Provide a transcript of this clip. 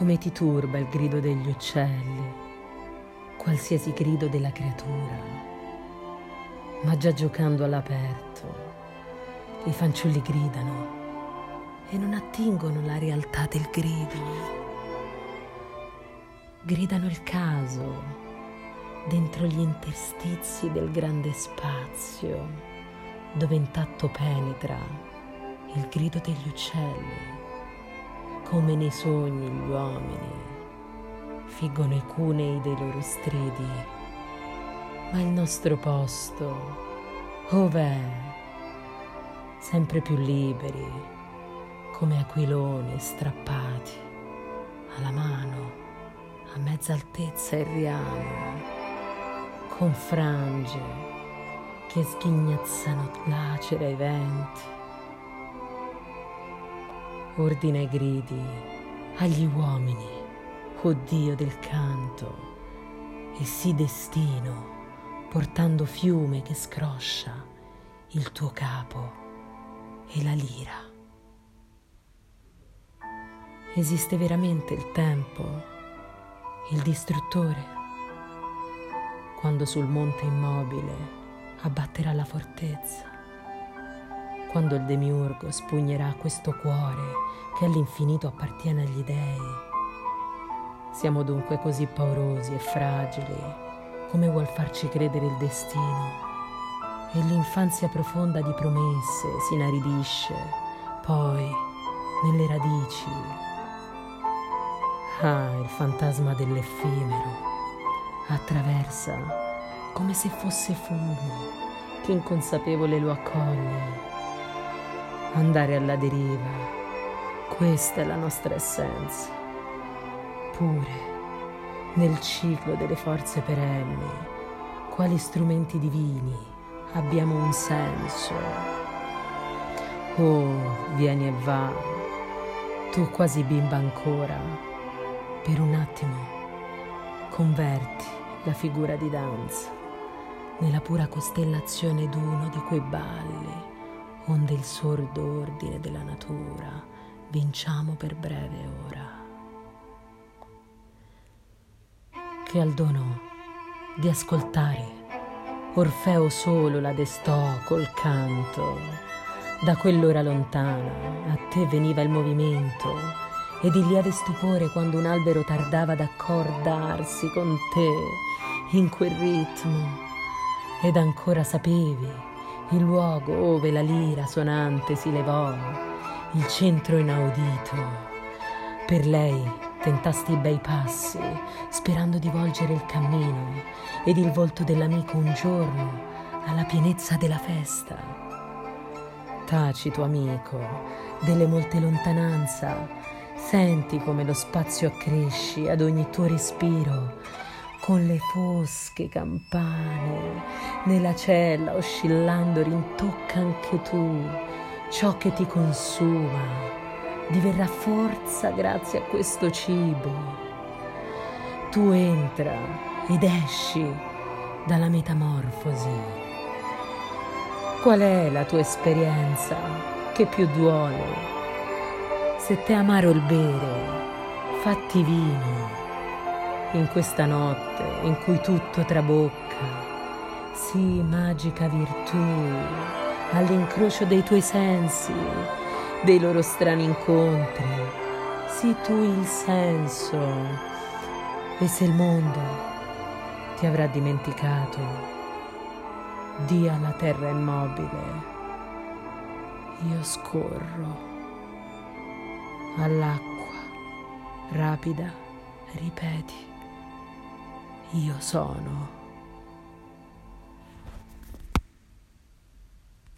come ti turba il grido degli uccelli, qualsiasi grido della creatura, ma già giocando all'aperto, i fanciulli gridano e non attingono la realtà del grido. Gridano il caso dentro gli interstizi del grande spazio dove intatto penetra il grido degli uccelli, come nei sogni gli uomini figgono i cunei dei loro stridi, ma il nostro posto, ov'è? Sempre più liberi, come aquiloni strappati alla mano, a mezza altezza e riamo, con frange che sghignazzano lacera i venti. Ordina i gridi agli uomini, o Dio del canto, e si destino portando fiume che scroscia il tuo capo e la lira. Esiste veramente il tempo, il distruttore, quando sul monte immobile abbatterà la fortezza. Quando il demiurgo spugnerà questo cuore che all'infinito appartiene agli dei. Siamo dunque così paurosi e fragili come vuol farci credere il destino. E l'infanzia profonda di promesse si inaridisce, poi nelle radici. Ah, il fantasma dell'effimero attraversa come se fosse fumo che inconsapevole lo accoglie. Andare alla deriva, questa è la nostra essenza. Pure nel ciclo delle forze perenni, quali strumenti divini abbiamo un senso. Oh, vieni e va, tu quasi bimba ancora, per un attimo converti la figura di danza nella pura costellazione d'uno di quei balli, onde il sordo ordine della natura vinciamo per breve ora. Che al dono di ascoltare Orfeo solo la destò col canto. Da quell'ora lontana a te veniva il movimento ed il lieve stupore quando un albero tardava ad accordarsi con te in quel ritmo ed ancora sapevi il luogo ove la lira sonante si levò, il centro inaudito. Per lei tentasti i bei passi, sperando di volgere il cammino ed il volto dell'amico un giorno alla pienezza della festa. Tacito amico, delle molte lontananza, senti come lo spazio accresci ad ogni tuo respiro con le fosche campane nella cella oscillando rintocca anche tu ciò che ti consuma diverrà forza grazie a questo cibo. Tu entra ed esci dalla metamorfosi. Qual è la tua esperienza che più duole? Se t'è amaro il bere fatti vino in questa notte in cui tutto trabocca. Sì, magica virtù, all'incrocio dei tuoi sensi, dei loro strani incontri, sii tu il senso. E se il mondo ti avrà dimenticato, di alla terra immobile, io scorro all'acqua rapida, ripeti io sono.